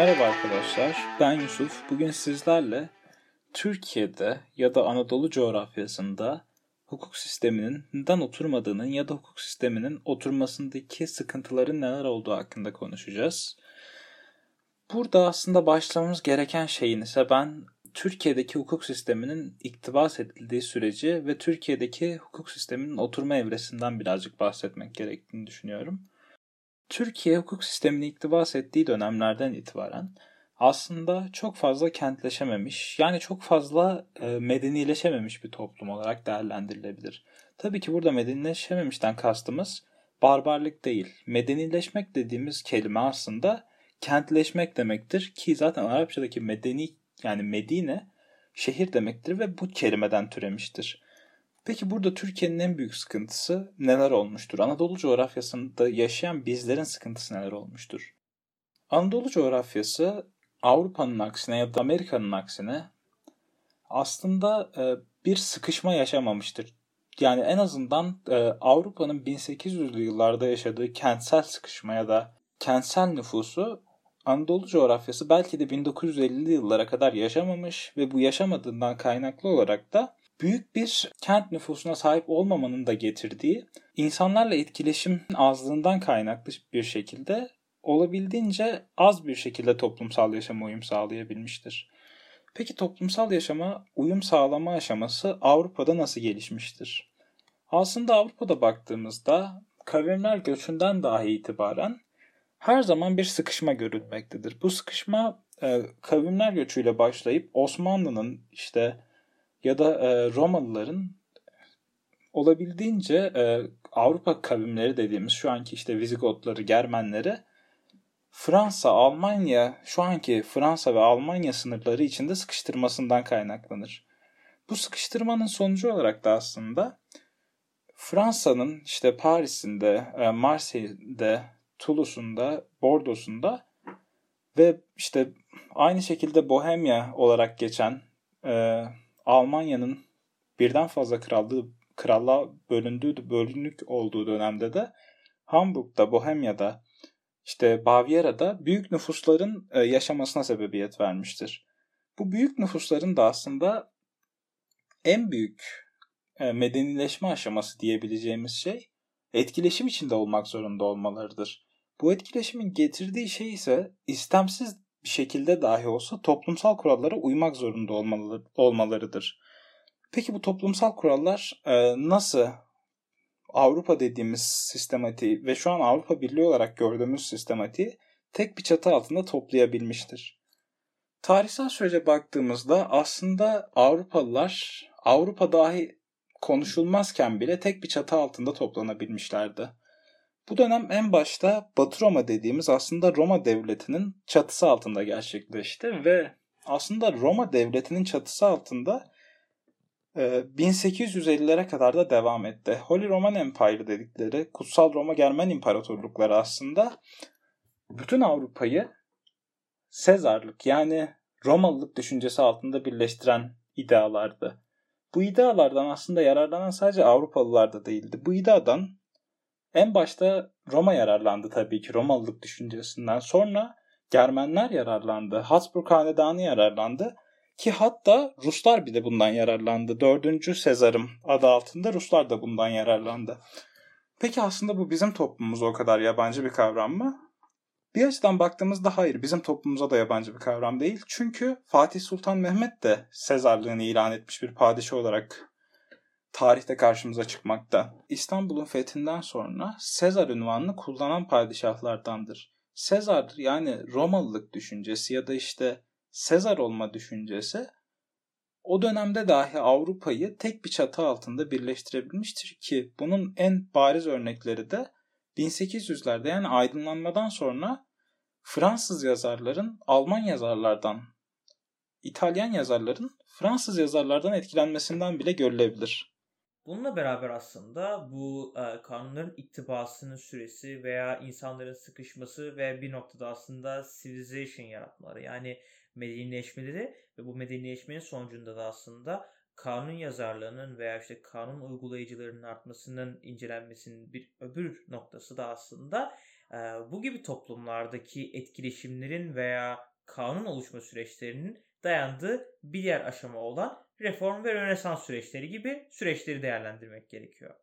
Merhaba arkadaşlar, ben Yusuf. Bugün sizlerle Türkiye'de ya da Anadolu coğrafyasında hukuk sisteminin neden oturmadığının ya da hukuk sisteminin oturmasındaki sıkıntıların neler olduğu hakkında konuşacağız. Burada aslında başlamamız gereken şeyin ise ben Türkiye'deki hukuk sisteminin iktibas edildiği süreci ve Türkiye'deki hukuk sisteminin oturma evresinden birazcık bahsetmek gerektiğini düşünüyorum. Türkiye hukuk sistemini iktibas ettiği dönemlerden itibaren aslında çok fazla kentleşememiş, yani çok fazla e, medenileşememiş bir toplum olarak değerlendirilebilir. Tabii ki burada medenileşememişten kastımız barbarlık değil. Medenileşmek dediğimiz kelime aslında kentleşmek demektir ki zaten Arapçadaki medeni yani Medine şehir demektir ve bu kelimeden türemiştir. Peki burada Türkiye'nin en büyük sıkıntısı neler olmuştur? Anadolu coğrafyasında yaşayan bizlerin sıkıntısı neler olmuştur? Anadolu coğrafyası Avrupa'nın aksine ya da Amerika'nın aksine aslında e, bir sıkışma yaşamamıştır. Yani en azından e, Avrupa'nın 1800'lü yıllarda yaşadığı kentsel sıkışma ya da kentsel nüfusu Anadolu coğrafyası belki de 1950'li yıllara kadar yaşamamış ve bu yaşamadığından kaynaklı olarak da büyük bir kent nüfusuna sahip olmamanın da getirdiği insanlarla etkileşim azlığından kaynaklı bir şekilde olabildiğince az bir şekilde toplumsal yaşama uyum sağlayabilmiştir. Peki toplumsal yaşama uyum sağlama aşaması Avrupa'da nasıl gelişmiştir? Aslında Avrupa'da baktığımızda kavimler göçünden dahi itibaren her zaman bir sıkışma görülmektedir. Bu sıkışma e, kavimler göçüyle başlayıp Osmanlı'nın işte ya da e, Romalıların olabildiğince e, Avrupa kavimleri dediğimiz şu anki işte Vizigotları, Germenleri Fransa, Almanya, şu anki Fransa ve Almanya sınırları içinde sıkıştırmasından kaynaklanır. Bu sıkıştırmanın sonucu olarak da aslında Fransa'nın işte Paris'inde, e, Marseille'de, Toulouse'unda, Bordeaux'unda ve işte aynı şekilde Bohemya olarak geçen e, Almanya'nın birden fazla krallığı krallığa bölündüğü bölünük olduğu dönemde de Hamburg'da, Bohemya'da, işte Bavyera'da büyük nüfusların e, yaşamasına sebebiyet vermiştir. Bu büyük nüfusların da aslında en büyük e, medenileşme aşaması diyebileceğimiz şey etkileşim içinde olmak zorunda olmalarıdır. Bu etkileşimin getirdiği şey ise istemsiz bir şekilde dahi olsa toplumsal kurallara uymak zorunda olmaları, olmalarıdır. Peki bu toplumsal kurallar e, nasıl Avrupa dediğimiz sistematiği ve şu an Avrupa Birliği olarak gördüğümüz sistematiği tek bir çatı altında toplayabilmiştir? Tarihsel sürece baktığımızda aslında Avrupalılar Avrupa dahi konuşulmazken bile tek bir çatı altında toplanabilmişlerdi. Bu dönem en başta Batı Roma dediğimiz aslında Roma devletinin çatısı altında gerçekleşti ve aslında Roma devletinin çatısı altında 1850'lere kadar da devam etti. Holy Roman Empire dedikleri Kutsal Roma Germen İmparatorlukları aslında bütün Avrupa'yı Sezarlık yani Romalılık düşüncesi altında birleştiren idealardı. Bu idealardan aslında yararlanan sadece Avrupalılar da değildi. Bu ideadan en başta Roma yararlandı tabii ki Romalılık düşüncesinden. Sonra Germenler yararlandı. Habsburg Hanedanı yararlandı. Ki hatta Ruslar bile bundan yararlandı. Dördüncü Sezar'ım adı altında Ruslar da bundan yararlandı. Peki aslında bu bizim toplumumuza o kadar yabancı bir kavram mı? Bir açıdan baktığımızda hayır bizim toplumumuza da yabancı bir kavram değil. Çünkü Fatih Sultan Mehmet de Sezarlığını ilan etmiş bir padişah olarak tarihte karşımıza çıkmakta. İstanbul'un fethinden sonra Sezar ünvanını kullanan padişahlardandır. Sezar yani Romalılık düşüncesi ya da işte Sezar olma düşüncesi o dönemde dahi Avrupa'yı tek bir çatı altında birleştirebilmiştir ki bunun en bariz örnekleri de 1800'lerde yani aydınlanmadan sonra Fransız yazarların Alman yazarlardan, İtalyan yazarların Fransız yazarlardan etkilenmesinden bile görülebilir. Bununla beraber aslında bu e, kanunların iktibasının süresi veya insanların sıkışması ve bir noktada aslında civilization yaratmaları yani medenileşmeleri ve bu medenileşmenin sonucunda da aslında kanun yazarlarının veya işte kanun uygulayıcılarının artmasının incelenmesinin bir öbür noktası da aslında bu gibi toplumlardaki etkileşimlerin veya kanun oluşma süreçlerinin dayandığı bir diğer aşama olan reform ve rönesans süreçleri gibi süreçleri değerlendirmek gerekiyor.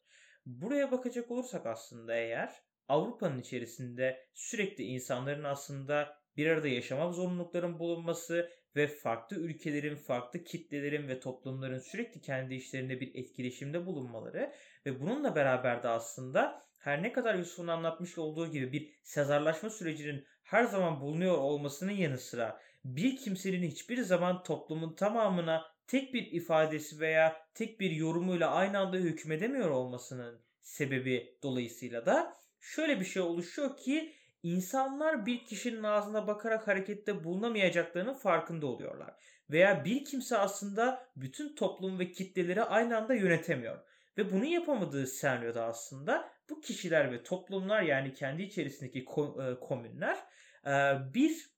Buraya bakacak olursak aslında eğer Avrupa'nın içerisinde sürekli insanların aslında bir arada yaşamak zorunlulukların bulunması ve farklı ülkelerin, farklı kitlelerin ve toplumların sürekli kendi işlerinde bir etkileşimde bulunmaları ve bununla beraber de aslında her ne kadar Yusuf'un anlatmış olduğu gibi bir sezarlaşma sürecinin her zaman bulunuyor olmasının yanı sıra bir kimsenin hiçbir zaman toplumun tamamına tek bir ifadesi veya tek bir yorumuyla aynı anda hükmedemiyor olmasının sebebi dolayısıyla da şöyle bir şey oluşuyor ki insanlar bir kişinin ağzına bakarak harekette bulunamayacaklarının farkında oluyorlar. Veya bir kimse aslında bütün toplum ve kitleleri aynı anda yönetemiyor. Ve bunu yapamadığı senaryoda aslında bu kişiler ve toplumlar yani kendi içerisindeki e, komünler e, bir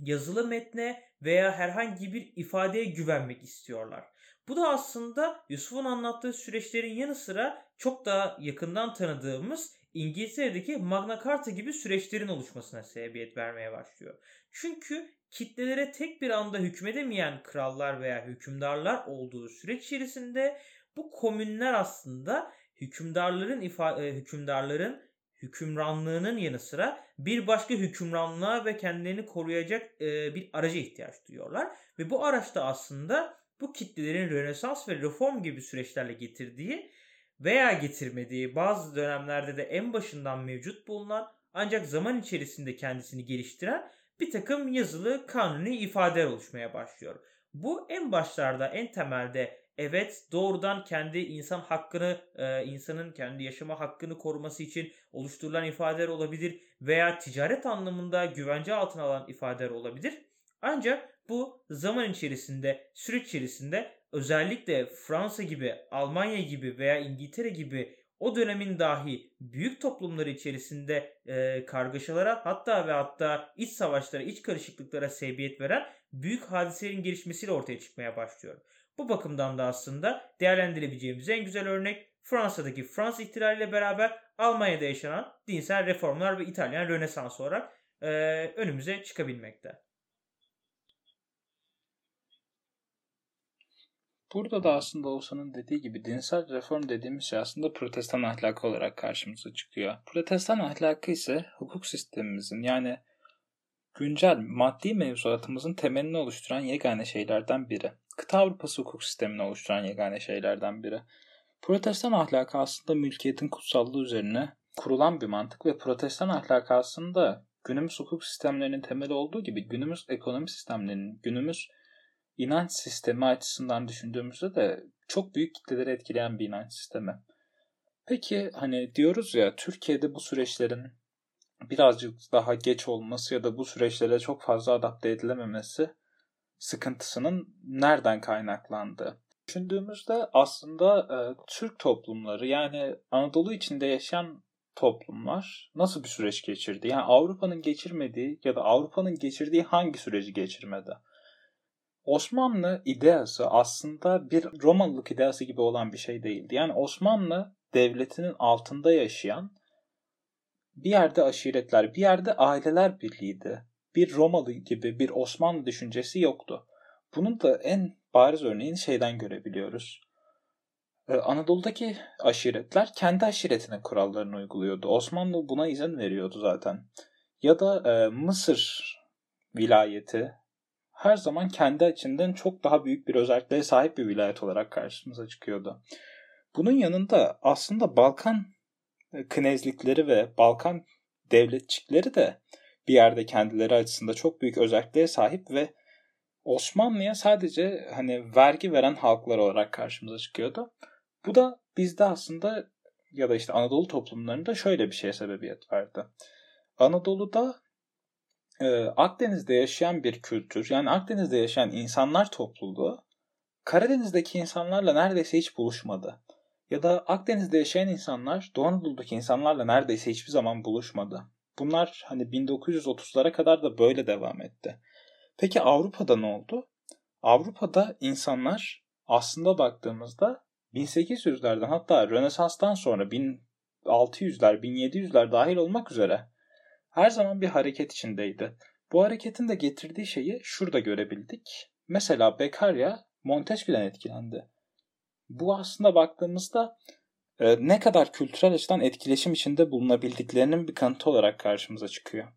yazılı metne veya herhangi bir ifadeye güvenmek istiyorlar. Bu da aslında Yusuf'un anlattığı süreçlerin yanı sıra çok daha yakından tanıdığımız İngiltere'deki Magna Carta gibi süreçlerin oluşmasına sebebiyet vermeye başlıyor. Çünkü kitlelere tek bir anda hükmedemeyen krallar veya hükümdarlar olduğu süreç içerisinde bu komünler aslında hükümdarların ifa e, hükümdarların hükümranlığının yanı sıra bir başka hükümranlığa ve kendilerini koruyacak e, bir araca ihtiyaç duyuyorlar ve bu araçta aslında bu kitlelerin Rönesans ve reform gibi süreçlerle getirdiği veya getirmediği bazı dönemlerde de en başından mevcut bulunan ancak zaman içerisinde kendisini geliştiren bir takım yazılı kanuni ifadeler oluşmaya başlıyor. Bu en başlarda en temelde evet doğrudan kendi insan hakkını e, insanın kendi yaşama hakkını koruması için oluşturulan ifadeler olabilir veya ticaret anlamında güvence altına alan ifadeler olabilir. Ancak bu zaman içerisinde süreç içerisinde özellikle Fransa gibi, Almanya gibi veya İngiltere gibi o dönemin dahi büyük toplumları içerisinde e, kargaşalara hatta ve hatta iç savaşlara, iç karışıklıklara sebebiyet veren büyük hadiselerin gelişmesiyle ortaya çıkmaya başlıyor. Bu bakımdan da aslında değerlendirebileceğimiz en güzel örnek Fransa'daki Fransız ihtilaliyle beraber Almanya'da yaşanan dinsel reformlar ve İtalyan Rönesans olarak e, önümüze çıkabilmekte. Burada da aslında Oğuzhan'ın dediği gibi dinsel reform dediğimiz şey aslında protestan ahlakı olarak karşımıza çıkıyor. Protestan ahlakı ise hukuk sistemimizin yani güncel maddi mevzuatımızın temelini oluşturan yegane şeylerden biri. Kıta Avrupası hukuk sistemini oluşturan yegane şeylerden biri. Protestan ahlakı aslında mülkiyetin kutsallığı üzerine kurulan bir mantık ve protestan ahlakı aslında günümüz hukuk sistemlerinin temeli olduğu gibi günümüz ekonomi sistemlerinin, günümüz inanç sistemi açısından düşündüğümüzde de çok büyük kitleleri etkileyen bir inanç sistemi. Peki hani diyoruz ya Türkiye'de bu süreçlerin birazcık daha geç olması ya da bu süreçlere çok fazla adapte edilememesi sıkıntısının nereden kaynaklandığı. Düşündüğümüzde aslında e, Türk toplumları yani Anadolu içinde yaşayan toplumlar nasıl bir süreç geçirdi? Yani Avrupa'nın geçirmediği ya da Avrupa'nın geçirdiği hangi süreci geçirmedi? Osmanlı ideası aslında bir Romalılık ideası gibi olan bir şey değildi. Yani Osmanlı devletinin altında yaşayan bir yerde aşiretler, bir yerde aileler birliğiydi. Bir Romalı gibi bir Osmanlı düşüncesi yoktu. Bunun da en bariz örneğini şeyden görebiliyoruz. Ee, Anadolu'daki aşiretler kendi aşiretine kurallarını uyguluyordu. Osmanlı buna izin veriyordu zaten. Ya da e, Mısır vilayeti her zaman kendi açından çok daha büyük bir özelliğe sahip bir vilayet olarak karşımıza çıkıyordu. Bunun yanında aslında Balkan e, knezlikleri ve Balkan devletçikleri de bir yerde kendileri açısında çok büyük özelliğe sahip ve Osmanlı'ya sadece hani vergi veren halklar olarak karşımıza çıkıyordu. Bu da bizde aslında ya da işte Anadolu toplumlarında şöyle bir şeye sebebiyet verdi. Anadolu'da e, Akdeniz'de yaşayan bir kültür yani Akdeniz'de yaşayan insanlar topluluğu Karadeniz'deki insanlarla neredeyse hiç buluşmadı. Ya da Akdeniz'de yaşayan insanlar Doğu Anadolu'daki insanlarla neredeyse hiçbir zaman buluşmadı. Bunlar hani 1930'lara kadar da böyle devam etti. Peki Avrupa'da ne oldu? Avrupa'da insanlar aslında baktığımızda 1800'lerden hatta Rönesans'tan sonra 1600'ler, 1700'ler dahil olmak üzere her zaman bir hareket içindeydi. Bu hareketin de getirdiği şeyi şurada görebildik. Mesela Beccaria Montesquieu'den etkilendi. Bu aslında baktığımızda ne kadar kültürel açıdan etkileşim içinde bulunabildiklerinin bir kanıtı olarak karşımıza çıkıyor.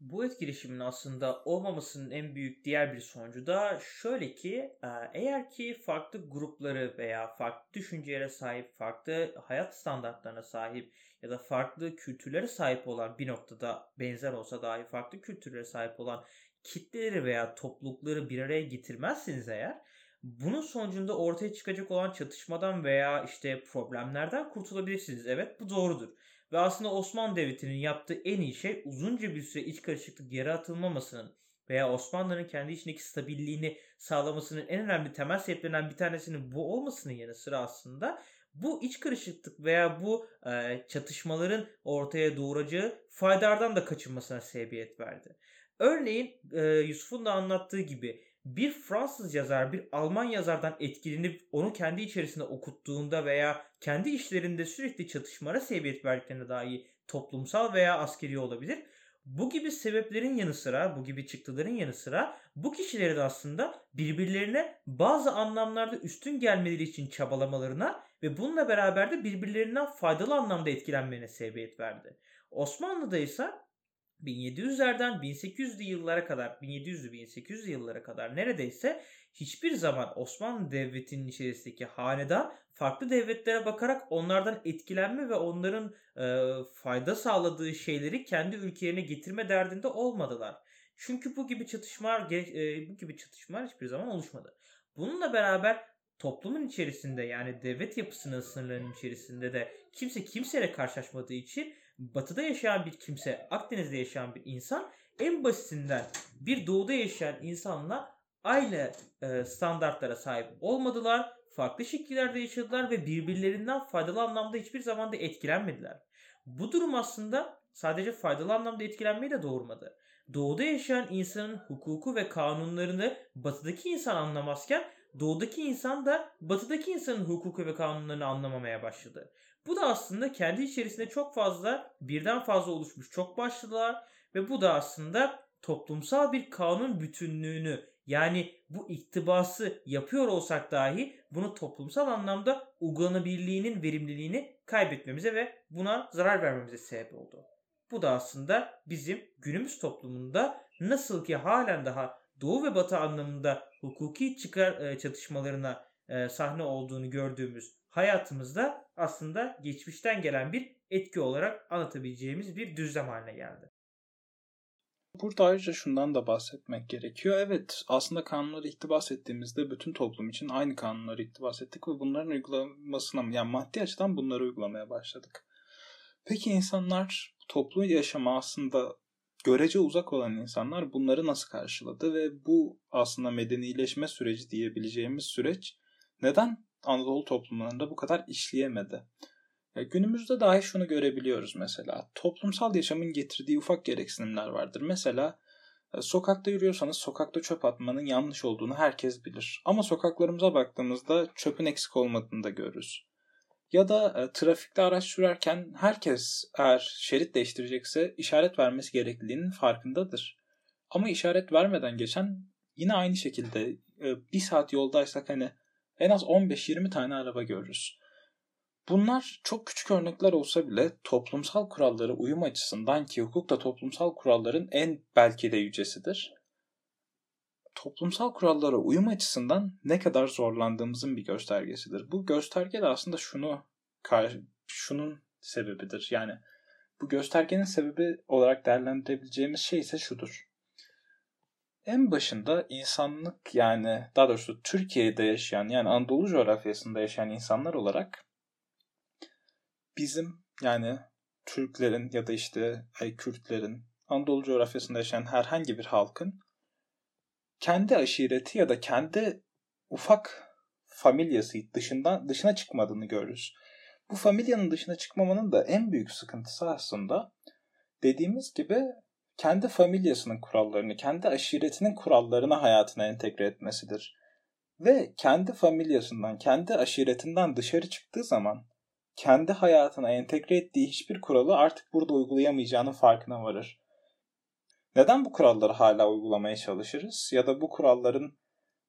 Bu etkileşimin aslında olmamasının en büyük diğer bir sonucu da şöyle ki e, eğer ki farklı grupları veya farklı düşüncelere sahip, farklı hayat standartlarına sahip ya da farklı kültürlere sahip olan bir noktada benzer olsa dahi farklı kültürlere sahip olan kitleleri veya toplulukları bir araya getirmezsiniz eğer bunun sonucunda ortaya çıkacak olan çatışmadan veya işte problemlerden kurtulabilirsiniz. Evet bu doğrudur. Ve aslında Osmanlı Devleti'nin yaptığı en iyi şey uzunca bir süre iç karışıklık geri atılmamasının veya Osmanlı'nın kendi içindeki stabilliğini sağlamasının en önemli temel sebeplerinden bir tanesinin bu olmasının yanı sıra aslında bu iç karışıklık veya bu e, çatışmaların ortaya doğuracağı faydardan da kaçınmasına sebebiyet verdi. Örneğin e, Yusuf'un da anlattığı gibi bir Fransız yazar bir Alman yazardan etkilenip onu kendi içerisinde okuttuğunda veya kendi işlerinde sürekli çatışmalara sebebiyet verdiklerine dahi toplumsal veya askeri olabilir. Bu gibi sebeplerin yanı sıra, bu gibi çıktıların yanı sıra bu kişilerin aslında birbirlerine bazı anlamlarda üstün gelmeleri için çabalamalarına ve bununla beraber de birbirlerinden faydalı anlamda etkilenmelerine sebebiyet verdi. Osmanlı'da ise 1700'lerden 1800'lü yıllara kadar 1700'lü 1800'lü yıllara kadar neredeyse hiçbir zaman Osmanlı Devleti'nin içerisindeki hanedan farklı devletlere bakarak onlardan etkilenme ve onların e, fayda sağladığı şeyleri kendi ülkelerine getirme derdinde olmadılar. Çünkü bu gibi çatışmalar e, bu gibi çatışmalar hiçbir zaman oluşmadı. Bununla beraber toplumun içerisinde yani devlet yapısının sınırlarının içerisinde de kimse kimseyle karşılaşmadığı için batıda yaşayan bir kimse, Akdeniz'de yaşayan bir insan en basitinden bir doğuda yaşayan insanla aynı e, standartlara sahip olmadılar. Farklı şekillerde yaşadılar ve birbirlerinden faydalı anlamda hiçbir zaman da etkilenmediler. Bu durum aslında sadece faydalı anlamda etkilenmeyi de doğurmadı. Doğuda yaşayan insanın hukuku ve kanunlarını batıdaki insan anlamazken doğudaki insan da batıdaki insanın hukuku ve kanunlarını anlamamaya başladı. Bu da aslında kendi içerisinde çok fazla birden fazla oluşmuş çok başlılar ve bu da aslında toplumsal bir kanun bütünlüğünü yani bu iktibası yapıyor olsak dahi bunu toplumsal anlamda uygulanabilirliğinin verimliliğini kaybetmemize ve buna zarar vermemize sebep oldu. Bu da aslında bizim günümüz toplumunda nasıl ki halen daha Doğu ve Batı anlamında hukuki çıkar e, çatışmalarına e, sahne olduğunu gördüğümüz hayatımızda aslında geçmişten gelen bir etki olarak anlatabileceğimiz bir düzlem haline geldi. Burada ayrıca şundan da bahsetmek gerekiyor. Evet aslında kanunları iktibas ettiğimizde bütün toplum için aynı kanunları iktibas ettik ve bunların uygulamasına yani maddi açıdan bunları uygulamaya başladık. Peki insanlar toplu yaşama aslında görece uzak olan insanlar bunları nasıl karşıladı ve bu aslında medenileşme süreci diyebileceğimiz süreç neden Anadolu toplumlarında bu kadar işleyemedi? Ya günümüzde dahi şunu görebiliyoruz mesela. Toplumsal yaşamın getirdiği ufak gereksinimler vardır. Mesela e, sokakta yürüyorsanız sokakta çöp atmanın yanlış olduğunu herkes bilir. Ama sokaklarımıza baktığımızda çöpün eksik olmadığını da görürüz. Ya da e, trafikte araç sürerken herkes eğer şerit değiştirecekse işaret vermesi gerekliliğinin farkındadır. Ama işaret vermeden geçen yine aynı şekilde e, bir saat yoldaysak hani en az 15-20 tane araba görürüz. Bunlar çok küçük örnekler olsa bile toplumsal kurallara uyum açısından ki hukuk da toplumsal kuralların en belki de yücesidir. Toplumsal kurallara uyum açısından ne kadar zorlandığımızın bir göstergesidir. Bu gösterge de aslında şunu şunun sebebidir. Yani bu göstergenin sebebi olarak değerlendirebileceğimiz şey ise şudur. En başında insanlık yani daha doğrusu Türkiye'de yaşayan yani Anadolu coğrafyasında yaşayan insanlar olarak bizim yani Türklerin ya da işte ay Kürtlerin Anadolu coğrafyasında yaşayan herhangi bir halkın kendi aşireti ya da kendi ufak familyası dışından dışına çıkmadığını görürüz. Bu familyanın dışına çıkmamanın da en büyük sıkıntısı aslında dediğimiz gibi kendi familyasının kurallarını, kendi aşiretinin kurallarını hayatına entegre etmesidir. Ve kendi familyasından, kendi aşiretinden dışarı çıktığı zaman kendi hayatına entegre ettiği hiçbir kuralı artık burada uygulayamayacağının farkına varır. Neden bu kuralları hala uygulamaya çalışırız? Ya da bu kuralların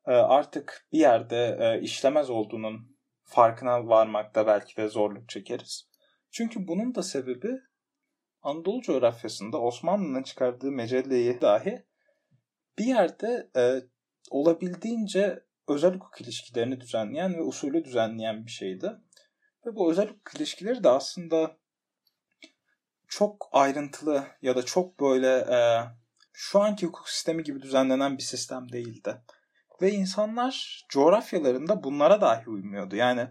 e, artık bir yerde e, işlemez olduğunun farkına varmakta belki de zorluk çekeriz. Çünkü bunun da sebebi Anadolu coğrafyasında Osmanlı'nın çıkardığı mecelleyi dahi bir yerde e, olabildiğince özel hukuk ilişkilerini düzenleyen ve usulü düzenleyen bir şeydi. Ve bu özel hukuk ilişkileri de aslında çok ayrıntılı ya da çok böyle e, şu anki hukuk sistemi gibi düzenlenen bir sistem değildi. Ve insanlar coğrafyalarında bunlara dahi uymuyordu. Yani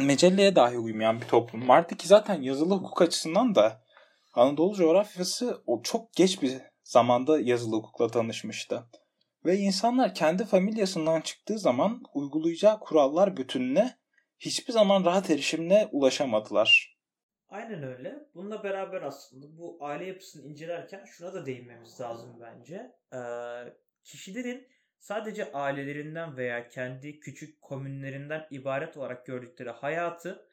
mecelleye dahi uymayan bir toplum vardı ki zaten yazılı hukuk açısından da Anadolu coğrafyası o çok geç bir zamanda yazılı hukukla tanışmıştı. Ve insanlar kendi familyasından çıktığı zaman uygulayacağı kurallar bütününe hiçbir zaman rahat erişimle ulaşamadılar. Aynen öyle. Bununla beraber aslında bu aile yapısını incelerken şuna da değinmemiz lazım bence. Ee, kişilerin sadece ailelerinden veya kendi küçük komünlerinden ibaret olarak gördükleri hayatı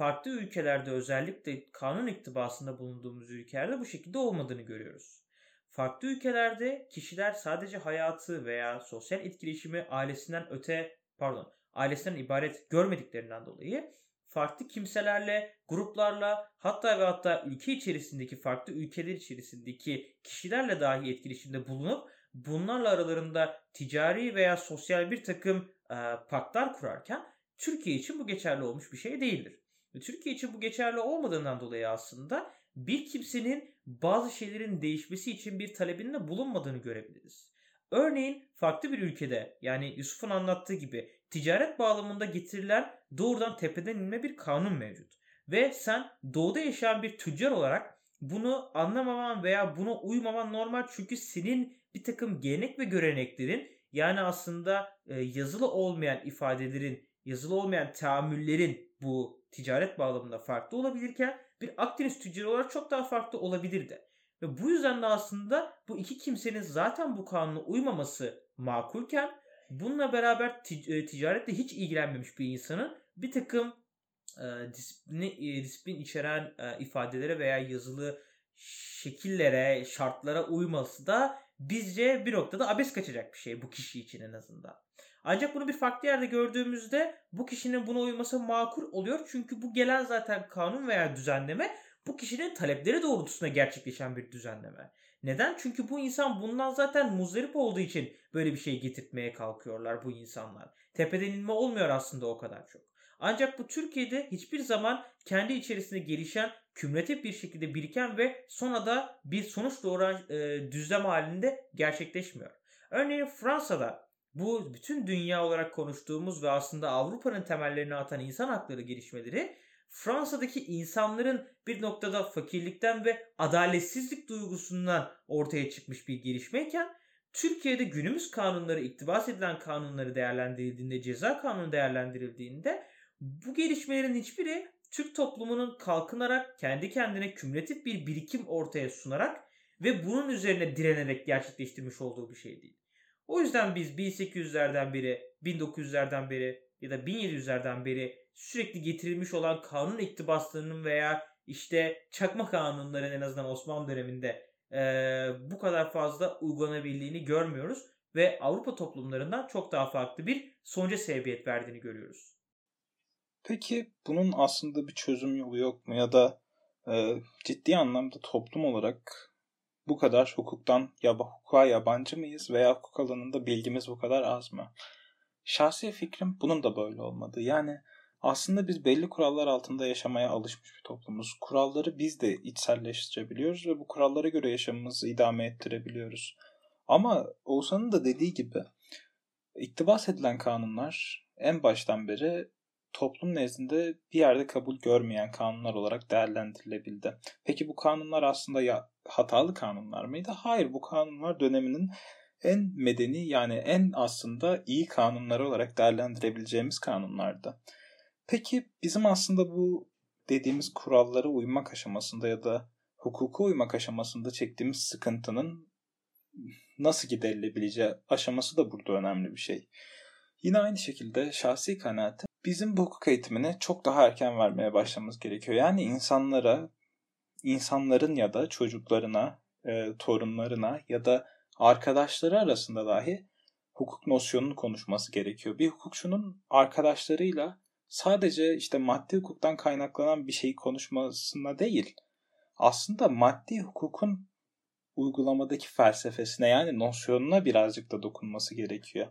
farklı ülkelerde özellikle kanun iktibasında bulunduğumuz ülkelerde bu şekilde olmadığını görüyoruz. Farklı ülkelerde kişiler sadece hayatı veya sosyal etkileşimi ailesinden öte pardon ailesinden ibaret görmediklerinden dolayı farklı kimselerle, gruplarla hatta ve hatta ülke içerisindeki farklı ülkeler içerisindeki kişilerle dahi etkileşimde bulunup bunlarla aralarında ticari veya sosyal bir takım e, paktlar kurarken Türkiye için bu geçerli olmuş bir şey değildir. Türkiye için bu geçerli olmadığından dolayı aslında bir kimsenin bazı şeylerin değişmesi için bir talebinde bulunmadığını görebiliriz. Örneğin farklı bir ülkede yani Yusuf'un anlattığı gibi ticaret bağlamında getirilen doğrudan tepeden inme bir kanun mevcut. Ve sen doğuda yaşayan bir tüccar olarak bunu anlamaman veya buna uymaman normal çünkü senin bir takım gelenek ve göreneklerin yani aslında e, yazılı olmayan ifadelerin, yazılı olmayan tahammüllerin bu ticaret bağlamında farklı olabilirken bir Akdeniz tüccarı olarak çok daha farklı olabilirdi. Ve bu yüzden de aslında bu iki kimsenin zaten bu kanuna uymaması makulken bununla beraber tic- ticaretle hiç ilgilenmemiş bir insanın bir takım e, disiplini, e, disiplin içeren e, ifadelere veya yazılı şekillere, şartlara uyması da bizce bir noktada abes kaçacak bir şey bu kişi için en azından. Ancak bunu bir farklı yerde gördüğümüzde bu kişinin buna uyması makul oluyor. Çünkü bu gelen zaten kanun veya düzenleme bu kişinin talepleri doğrultusunda gerçekleşen bir düzenleme. Neden? Çünkü bu insan bundan zaten muzdarip olduğu için böyle bir şey getirtmeye kalkıyorlar bu insanlar. Tepeden inme olmuyor aslında o kadar çok. Ancak bu Türkiye'de hiçbir zaman kendi içerisinde gelişen, kümülatif bir şekilde biriken ve sonra da bir sonuç doğuran e, düzlem halinde gerçekleşmiyor. Örneğin Fransa'da bu bütün dünya olarak konuştuğumuz ve aslında Avrupa'nın temellerini atan insan hakları gelişmeleri Fransa'daki insanların bir noktada fakirlikten ve adaletsizlik duygusundan ortaya çıkmış bir gelişmeyken Türkiye'de günümüz kanunları, iktibas edilen kanunları değerlendirildiğinde, ceza kanunu değerlendirildiğinde bu gelişmelerin hiçbiri Türk toplumunun kalkınarak kendi kendine kümülatif bir birikim ortaya sunarak ve bunun üzerine direnerek gerçekleştirmiş olduğu bir şey değil. O yüzden biz 1800'lerden beri, 1900'lerden beri ya da 1700'lerden beri sürekli getirilmiş olan kanun iktibaslarının veya işte çakma kanunların en azından Osmanlı döneminde e, bu kadar fazla uygulanabildiğini görmüyoruz ve Avrupa toplumlarından çok daha farklı bir sonuca sebebiyet verdiğini görüyoruz. Peki bunun aslında bir çözüm yolu yok mu ya da e, ciddi anlamda toplum olarak bu kadar hukuktan ya hukuka yabancı mıyız veya hukuk alanında bilgimiz bu kadar az mı? Şahsi fikrim bunun da böyle olmadı. Yani aslında biz belli kurallar altında yaşamaya alışmış bir toplumuz. Kuralları biz de içselleştirebiliyoruz ve bu kurallara göre yaşamımızı idame ettirebiliyoruz. Ama Oğuzhan'ın da dediği gibi iktibas edilen kanunlar en baştan beri toplum nezdinde bir yerde kabul görmeyen kanunlar olarak değerlendirilebildi. Peki bu kanunlar aslında ya hatalı kanunlar mıydı? Hayır bu kanunlar döneminin en medeni yani en aslında iyi kanunları olarak değerlendirebileceğimiz kanunlardı. Peki bizim aslında bu dediğimiz kurallara uymak aşamasında ya da hukuka uymak aşamasında çektiğimiz sıkıntının nasıl giderilebileceği aşaması da burada önemli bir şey. Yine aynı şekilde şahsi kanaatim bizim bu hukuk eğitimini çok daha erken vermeye başlamamız gerekiyor. Yani insanlara, insanların ya da çocuklarına, e, torunlarına ya da arkadaşları arasında dahi hukuk nosyonunu konuşması gerekiyor. Bir hukukçunun arkadaşlarıyla sadece işte maddi hukuktan kaynaklanan bir şeyi konuşmasına değil, aslında maddi hukukun uygulamadaki felsefesine yani nosyonuna birazcık da dokunması gerekiyor.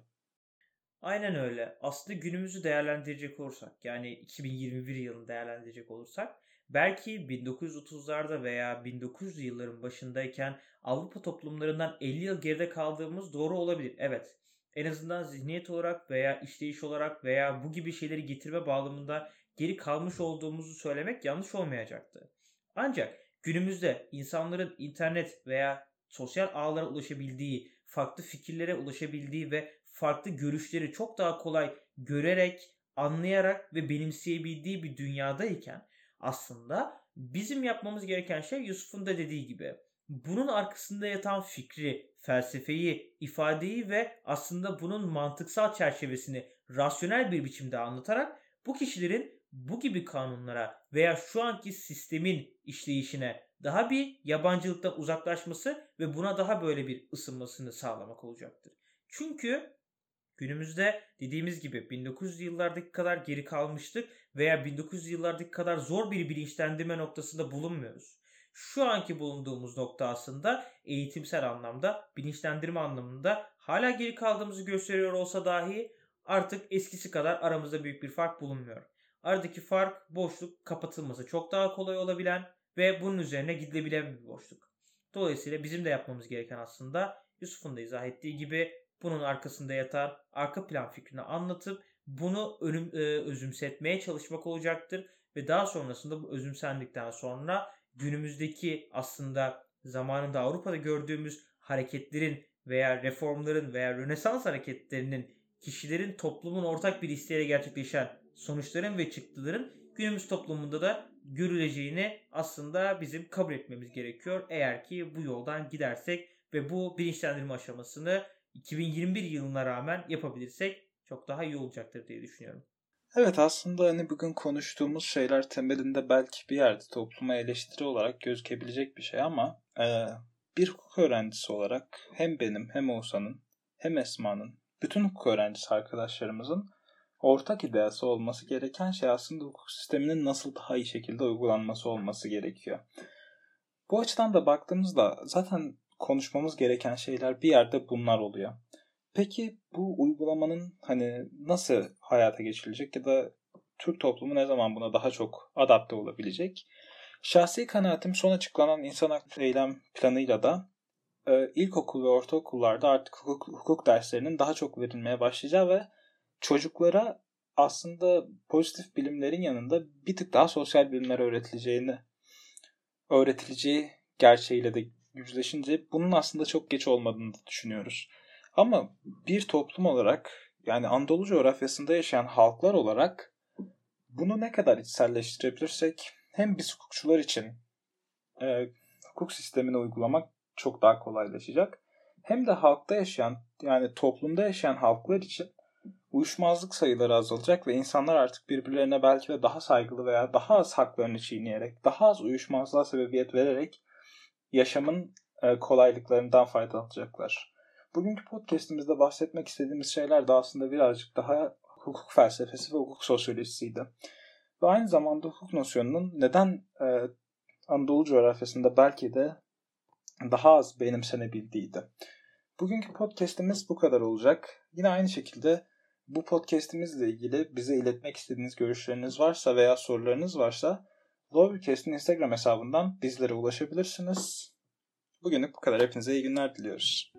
Aynen öyle. Aslında günümüzü değerlendirecek olursak yani 2021 yılını değerlendirecek olursak belki 1930'larda veya 1900 yılların başındayken Avrupa toplumlarından 50 yıl geride kaldığımız doğru olabilir. Evet. En azından zihniyet olarak veya işleyiş olarak veya bu gibi şeyleri getirme bağlamında geri kalmış olduğumuzu söylemek yanlış olmayacaktı. Ancak günümüzde insanların internet veya sosyal ağlara ulaşabildiği, farklı fikirlere ulaşabildiği ve farklı görüşleri çok daha kolay görerek, anlayarak ve benimseyebildiği bir dünyadayken aslında bizim yapmamız gereken şey Yusuf'un da dediği gibi bunun arkasında yatan fikri, felsefeyi, ifadeyi ve aslında bunun mantıksal çerçevesini rasyonel bir biçimde anlatarak bu kişilerin bu gibi kanunlara veya şu anki sistemin işleyişine daha bir yabancılıktan uzaklaşması ve buna daha böyle bir ısınmasını sağlamak olacaktır. Çünkü günümüzde dediğimiz gibi 1900 yıllardaki kadar geri kalmıştık veya 1900 yıllardaki kadar zor bir bilinçlendirme noktasında bulunmuyoruz. Şu anki bulunduğumuz nokta aslında eğitimsel anlamda, bilinçlendirme anlamında hala geri kaldığımızı gösteriyor olsa dahi artık eskisi kadar aramızda büyük bir fark bulunmuyor. Aradaki fark boşluk kapatılması çok daha kolay olabilen ve bunun üzerine gidilebilen bir boşluk. Dolayısıyla bizim de yapmamız gereken aslında Yusuf'un da izah ettiği gibi bunun arkasında yatan arka plan fikrini anlatıp bunu önüm, e, özümsetmeye çalışmak olacaktır ve daha sonrasında bu özümsendikten sonra günümüzdeki aslında zamanında Avrupa'da gördüğümüz hareketlerin veya reformların veya Rönesans hareketlerinin kişilerin toplumun ortak bir isteğiyle gerçekleşen sonuçların ve çıktıların günümüz toplumunda da görüleceğini aslında bizim kabul etmemiz gerekiyor. Eğer ki bu yoldan gidersek ve bu bilinçlendirme aşamasını 2021 yılına rağmen yapabilirsek çok daha iyi olacaktır diye düşünüyorum. Evet aslında hani bugün konuştuğumuz şeyler temelinde belki bir yerde topluma eleştiri olarak gözükebilecek bir şey ama e, bir hukuk öğrencisi olarak hem benim hem Oğuzhan'ın hem Esma'nın bütün hukuk öğrencisi arkadaşlarımızın ortak ideası olması gereken şey aslında hukuk sisteminin nasıl daha iyi şekilde uygulanması olması gerekiyor. Bu açıdan da baktığımızda zaten konuşmamız gereken şeyler bir yerde bunlar oluyor. Peki bu uygulamanın hani nasıl hayata geçirilecek ya da Türk toplumu ne zaman buna daha çok adapte olabilecek? Şahsi kanaatim son açıklanan insan hakları eylem planıyla da e, ilkokul ve ortaokullarda artık hukuk, hukuk derslerinin daha çok verilmeye başlayacağı ve çocuklara aslında pozitif bilimlerin yanında bir tık daha sosyal bilimler öğretileceğini öğretileceği gerçeğiyle de yüzleşince bunun aslında çok geç olmadığını düşünüyoruz. Ama bir toplum olarak yani Anadolu coğrafyasında yaşayan halklar olarak bunu ne kadar içselleştirebilirsek hem biz hukukçular için e, hukuk sistemini uygulamak çok daha kolaylaşacak. Hem de halkta yaşayan yani toplumda yaşayan halklar için uyuşmazlık sayıları azalacak ve insanlar artık birbirlerine belki de daha saygılı veya daha az haklarını çiğneyerek, daha az uyuşmazlığa sebebiyet vererek yaşamın e, kolaylıklarından faydalanacaklar. Bugünkü podcastimizde bahsetmek istediğimiz şeyler de aslında birazcık daha hukuk felsefesi ve hukuk sosyolojisiydi. Ve aynı zamanda hukuk nosyonunun neden e, Anadolu coğrafyasında belki de daha az benimsenebildiğiydi. Bugünkü podcastimiz bu kadar olacak. Yine aynı şekilde bu podcastimizle ilgili bize iletmek istediğiniz görüşleriniz varsa veya sorularınız varsa Lawcast'in Instagram hesabından bizlere ulaşabilirsiniz. Bugünlük bu kadar. Hepinize iyi günler diliyoruz.